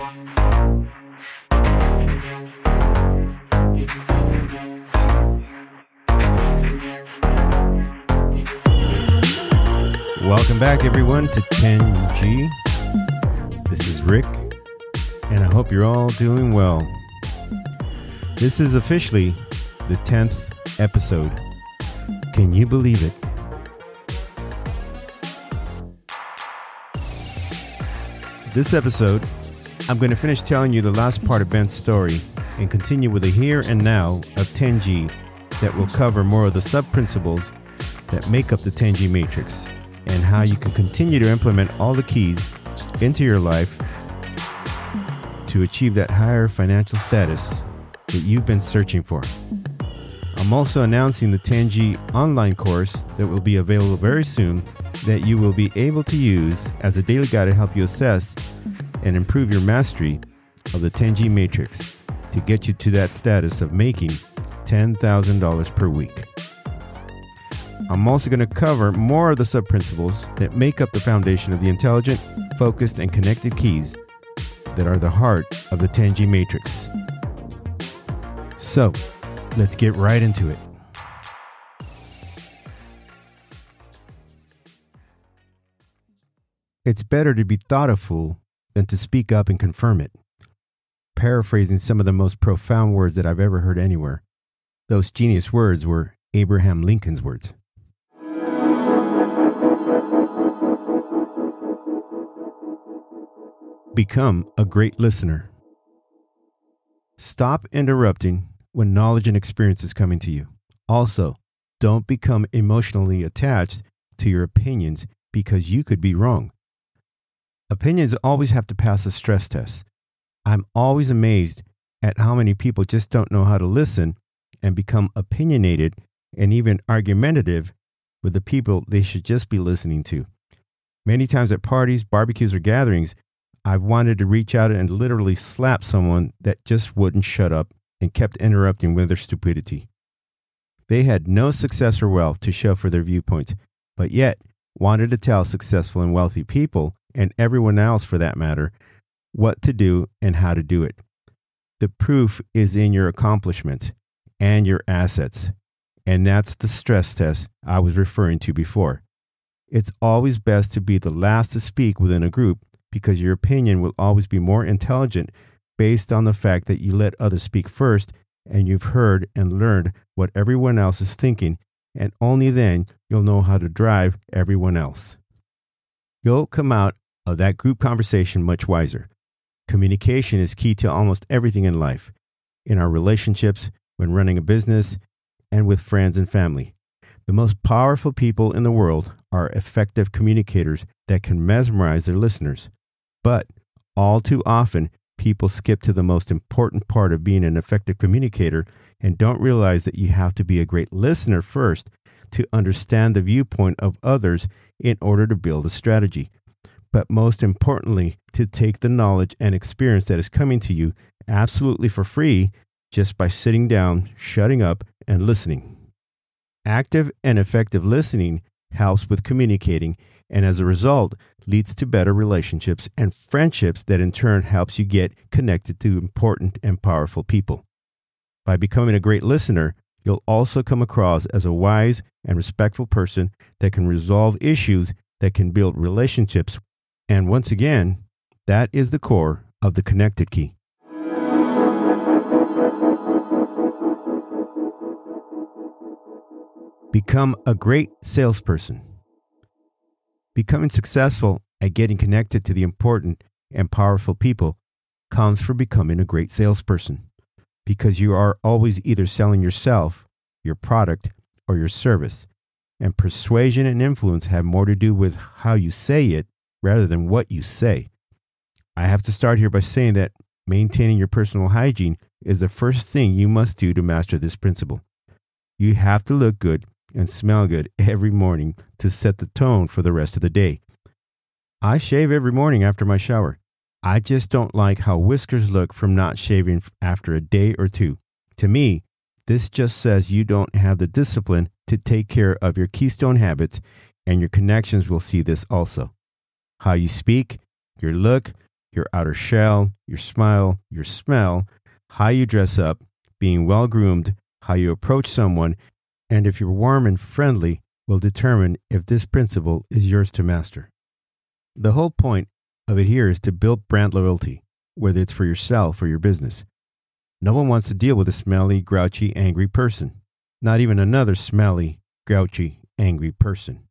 Welcome back, everyone, to 10G. This is Rick, and I hope you're all doing well. This is officially the 10th episode. Can you believe it? This episode, I'm going to finish telling you the last part of Ben's story and continue with the here and now of 10G that will cover more of the sub principles that make up the 10G matrix and how you can continue to implement all the keys into your life to achieve that higher financial status that you've been searching for. I'm also announcing the 10G online course that will be available very soon that you will be able to use as a daily guide to help you assess and improve your mastery of the 10G matrix to get you to that status of making $10,000 per week. I'm also going to cover more of the sub principles that make up the foundation of the intelligent, focused, and connected keys that are the heart of the 10G matrix. So, let's get right into it. It's better to be thought a fool than to speak up and confirm it. Paraphrasing some of the most profound words that I've ever heard anywhere, those genius words were Abraham Lincoln's words. Become a great listener. Stop interrupting when knowledge and experience is coming to you. Also, don't become emotionally attached to your opinions because you could be wrong. Opinions always have to pass a stress test. I'm always amazed at how many people just don't know how to listen and become opinionated and even argumentative with the people they should just be listening to. Many times at parties, barbecues, or gatherings, I've wanted to reach out and literally slap someone that just wouldn't shut up and kept interrupting with their stupidity. They had no success or wealth to show for their viewpoints, but yet wanted to tell successful and wealthy people, and everyone else for that matter, what to do and how to do it. The proof is in your accomplishments and your assets. And that's the stress test I was referring to before. It's always best to be the last to speak within a group because your opinion will always be more intelligent based on the fact that you let others speak first and you've heard and learned what everyone else is thinking, and only then you'll know how to drive everyone else. You'll come out of that group conversation much wiser. Communication is key to almost everything in life, in our relationships, when running a business, and with friends and family. The most powerful people in the world are effective communicators that can mesmerize their listeners. But all too often, people skip to the most important part of being an effective communicator and don't realize that you have to be a great listener first to understand the viewpoint of others in order to build a strategy. But most importantly, to take the knowledge and experience that is coming to you absolutely for free just by sitting down, shutting up, and listening. Active and effective listening helps with communicating and as a result leads to better relationships and friendships that in turn helps you get connected to important and powerful people. By becoming a great listener, you'll also come across as a wise and respectful person that can resolve issues that can build relationships. And once again, that is the core of the connected key. Become a great salesperson. Becoming successful at getting connected to the important and powerful people comes from becoming a great salesperson because you are always either selling yourself, your product, or your service. And persuasion and influence have more to do with how you say it rather than what you say. I have to start here by saying that maintaining your personal hygiene is the first thing you must do to master this principle. You have to look good and smell good every morning to set the tone for the rest of the day. I shave every morning after my shower. I just don't like how whiskers look from not shaving after a day or two. To me, this just says you don't have the discipline to take care of your keystone habits, and your connections will see this also. How you speak, your look, your outer shell, your smile, your smell, how you dress up, being well groomed, how you approach someone, and if you're warm and friendly will determine if this principle is yours to master. The whole point of it here is to build brand loyalty, whether it's for yourself or your business. No one wants to deal with a smelly, grouchy, angry person, not even another smelly, grouchy, angry person.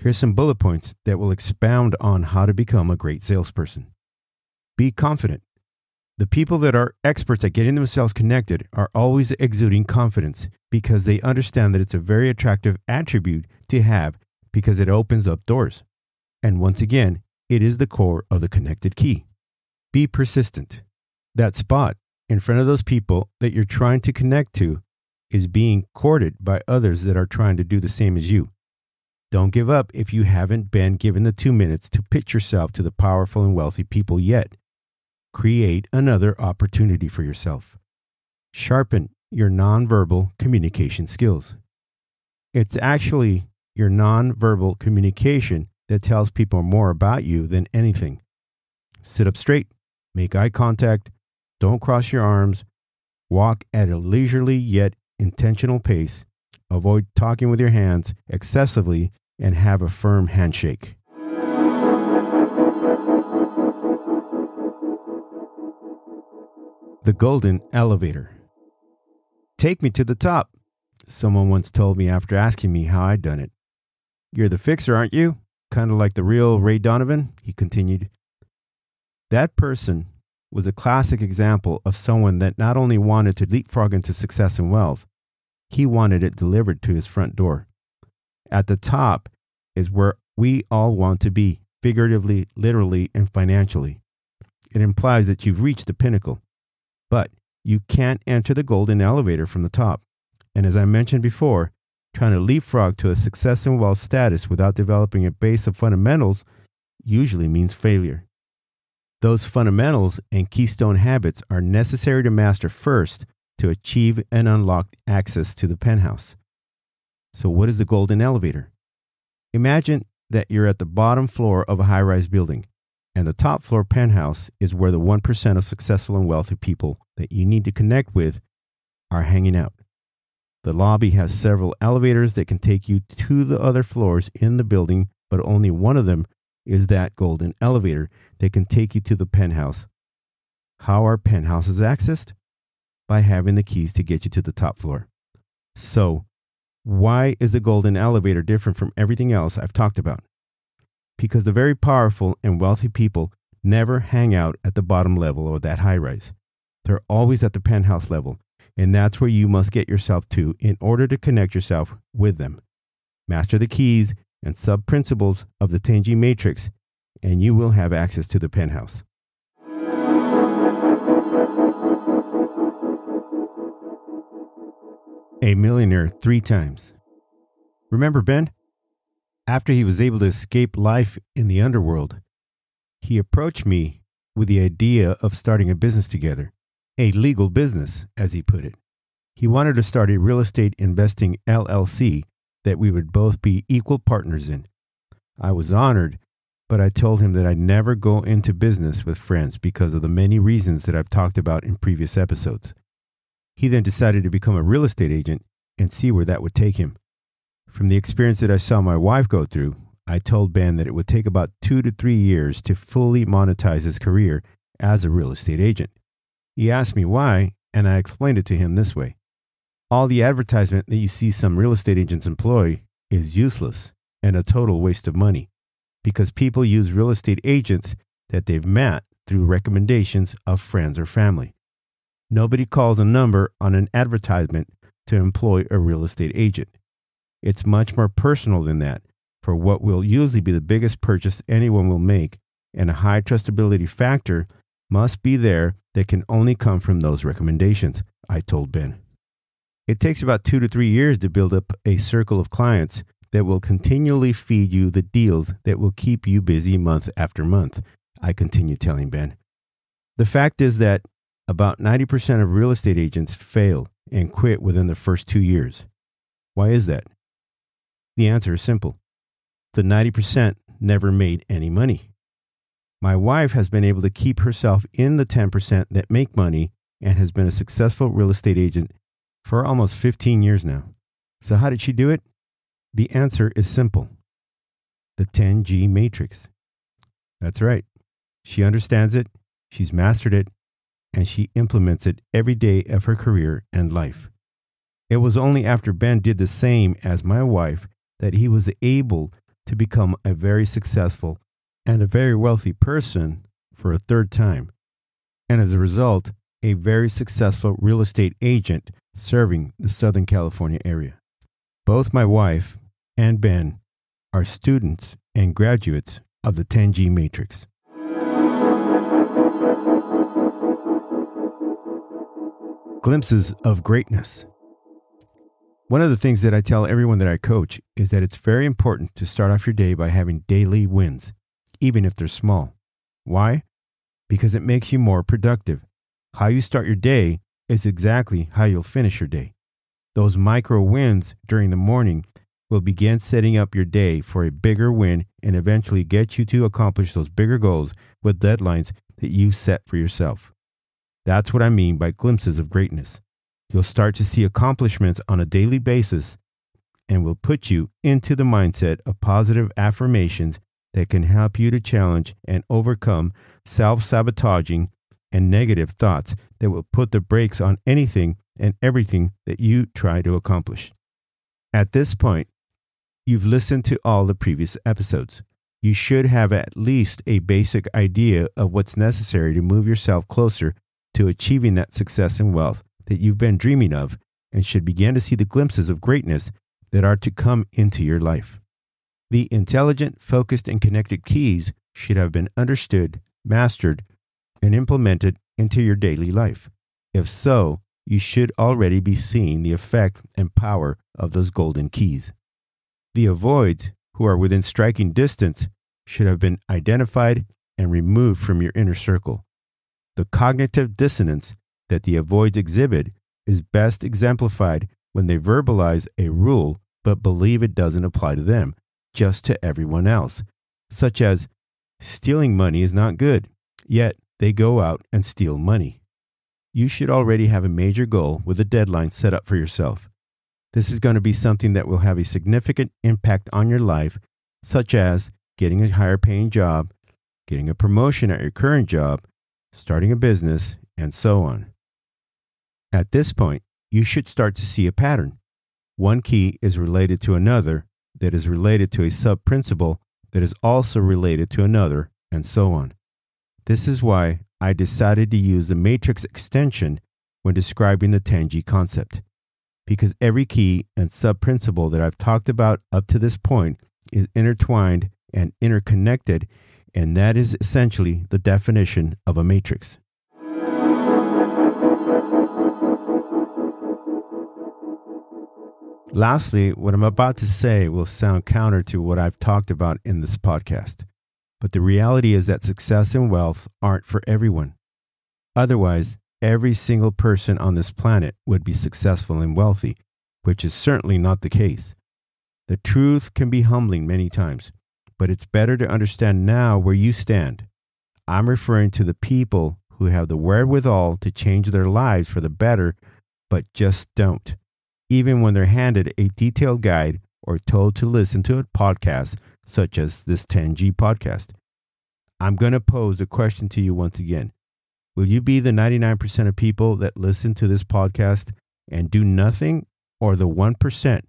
Here's some bullet points that will expound on how to become a great salesperson. Be confident. The people that are experts at getting themselves connected are always exuding confidence because they understand that it's a very attractive attribute to have because it opens up doors. And once again, it is the core of the connected key. Be persistent. That spot in front of those people that you're trying to connect to is being courted by others that are trying to do the same as you. Don't give up if you haven't been given the two minutes to pitch yourself to the powerful and wealthy people yet. Create another opportunity for yourself. Sharpen your nonverbal communication skills. It's actually your nonverbal communication that tells people more about you than anything. Sit up straight, make eye contact, don't cross your arms, walk at a leisurely yet intentional pace, avoid talking with your hands excessively, and have a firm handshake. The Golden Elevator. Take me to the top, someone once told me after asking me how I'd done it. You're the fixer, aren't you? Kind of like the real Ray Donovan, he continued. That person was a classic example of someone that not only wanted to leapfrog into success and wealth, he wanted it delivered to his front door. At the top is where we all want to be, figuratively, literally, and financially. It implies that you've reached the pinnacle. But you can't enter the golden elevator from the top. And as I mentioned before, trying to leapfrog to a success and wealth status without developing a base of fundamentals usually means failure. Those fundamentals and keystone habits are necessary to master first to achieve and unlock access to the penthouse. So, what is the golden elevator? Imagine that you're at the bottom floor of a high rise building, and the top floor penthouse is where the 1% of successful and wealthy people that you need to connect with are hanging out. The lobby has several elevators that can take you to the other floors in the building, but only one of them is that golden elevator that can take you to the penthouse. How are penthouses accessed? By having the keys to get you to the top floor. So, why is the golden elevator different from everything else I've talked about? Because the very powerful and wealthy people never hang out at the bottom level of that high rise. They're always at the penthouse level, and that's where you must get yourself to in order to connect yourself with them. Master the keys and sub principles of the 10G Matrix, and you will have access to the penthouse. A millionaire three times. Remember Ben? After he was able to escape life in the underworld, he approached me with the idea of starting a business together, a legal business, as he put it. He wanted to start a real estate investing LLC that we would both be equal partners in. I was honored, but I told him that I'd never go into business with friends because of the many reasons that I've talked about in previous episodes. He then decided to become a real estate agent and see where that would take him. From the experience that I saw my wife go through, I told Ben that it would take about two to three years to fully monetize his career as a real estate agent. He asked me why, and I explained it to him this way all the advertisement that you see some real estate agents employ is useless and a total waste of money because people use real estate agents that they've met through recommendations of friends or family. Nobody calls a number on an advertisement to employ a real estate agent. It's much more personal than that for what will usually be the biggest purchase anyone will make, and a high trustability factor must be there that can only come from those recommendations, I told Ben. It takes about two to three years to build up a circle of clients that will continually feed you the deals that will keep you busy month after month, I continue telling Ben. The fact is that about 90% of real estate agents fail and quit within the first two years. Why is that? The answer is simple the 90% never made any money. My wife has been able to keep herself in the 10% that make money and has been a successful real estate agent for almost 15 years now. So, how did she do it? The answer is simple the 10G matrix. That's right. She understands it, she's mastered it, and she implements it every day of her career and life. It was only after Ben did the same as my wife that he was able to become a very successful and a very wealthy person for a third time. And as a result, a very successful real estate agent serving the Southern California area. Both my wife and Ben are students and graduates of the 10G Matrix. Glimpses of greatness. One of the things that I tell everyone that I coach is that it's very important to start off your day by having daily wins, even if they're small. Why? Because it makes you more productive. How you start your day is exactly how you'll finish your day. Those micro wins during the morning will begin setting up your day for a bigger win and eventually get you to accomplish those bigger goals with deadlines that you set for yourself. That's what I mean by glimpses of greatness. You'll start to see accomplishments on a daily basis and will put you into the mindset of positive affirmations that can help you to challenge and overcome self sabotaging and negative thoughts that will put the brakes on anything and everything that you try to accomplish. At this point, you've listened to all the previous episodes. You should have at least a basic idea of what's necessary to move yourself closer to achieving that success and wealth that you've been dreaming of and should begin to see the glimpses of greatness that are to come into your life. The intelligent, focused, and connected keys should have been understood, mastered, and implemented into your daily life. If so, you should already be seeing the effect and power of those golden keys. The avoids, who are within striking distance, should have been identified and removed from your inner circle. The cognitive dissonance that the avoids exhibit is best exemplified when they verbalize a rule but believe it doesn't apply to them, just to everyone else, such as stealing money is not good, yet they go out and steal money. You should already have a major goal with a deadline set up for yourself. This is going to be something that will have a significant impact on your life, such as getting a higher paying job, getting a promotion at your current job, starting a business, and so on. At this point, you should start to see a pattern. One key is related to another that is related to a sub principle that is also related to another, and so on. This is why I decided to use the matrix extension when describing the 10G concept, because every key and sub principle that I've talked about up to this point is intertwined and interconnected and that is essentially the definition of a matrix. Lastly, what I'm about to say will sound counter to what I've talked about in this podcast, but the reality is that success and wealth aren't for everyone. Otherwise, every single person on this planet would be successful and wealthy, which is certainly not the case. The truth can be humbling many times, but it's better to understand now where you stand. I'm referring to the people who have the wherewithal to change their lives for the better, but just don't, even when they're handed a detailed guide or told to listen to a podcast such as this 10G podcast. I'm going to pose the question to you once again. Will you be the 99% of people that listen to this podcast and do nothing, or the 1%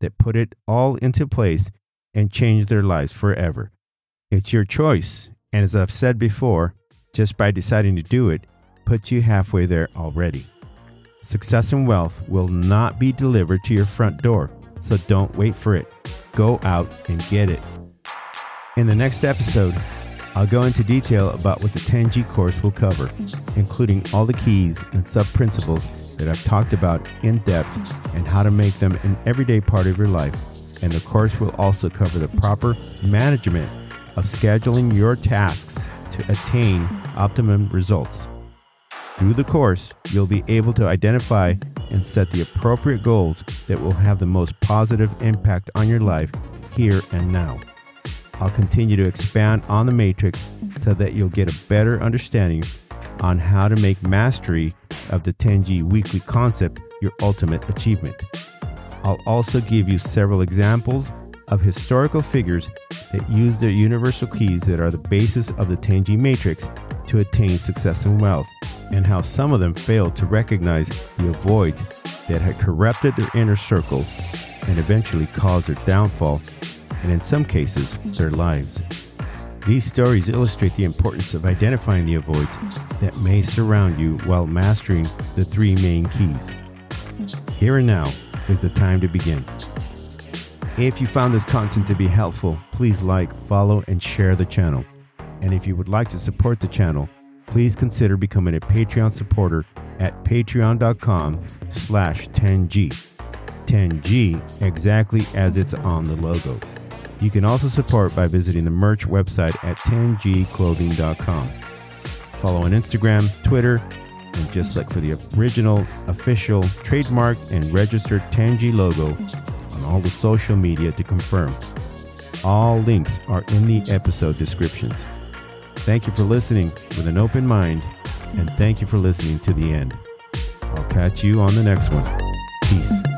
that put it all into place and change their lives forever. It's your choice. And as I've said before, just by deciding to do it puts you halfway there already. Success and wealth will not be delivered to your front door, so don't wait for it. Go out and get it. In the next episode, I'll go into detail about what the 10G course will cover, including all the keys and sub principles that I've talked about in depth and how to make them an everyday part of your life and the course will also cover the proper management of scheduling your tasks to attain optimum results. Through the course, you'll be able to identify and set the appropriate goals that will have the most positive impact on your life here and now. I'll continue to expand on the matrix so that you'll get a better understanding on how to make mastery of the 10G weekly concept your ultimate achievement. I'll also give you several examples of historical figures that use the universal keys that are the basis of the 10G matrix to attain success and wealth, and how some of them failed to recognize the avoids that had corrupted their inner circle and eventually caused their downfall, and in some cases, their lives. These stories illustrate the importance of identifying the avoids that may surround you while mastering the three main keys. Here and now is the time to begin. If you found this content to be helpful, please like, follow, and share the channel. And if you would like to support the channel, please consider becoming a Patreon supporter at patreon.com slash 10G. 10G exactly as it's on the logo. You can also support by visiting the merch website at 10gclothing.com. Follow on Instagram, Twitter, and just look for the original, official, trademarked, and registered 10G logo on all the social media to confirm. All links are in the episode descriptions. Thank you for listening with an open mind, and thank you for listening to the end. I'll catch you on the next one. Peace.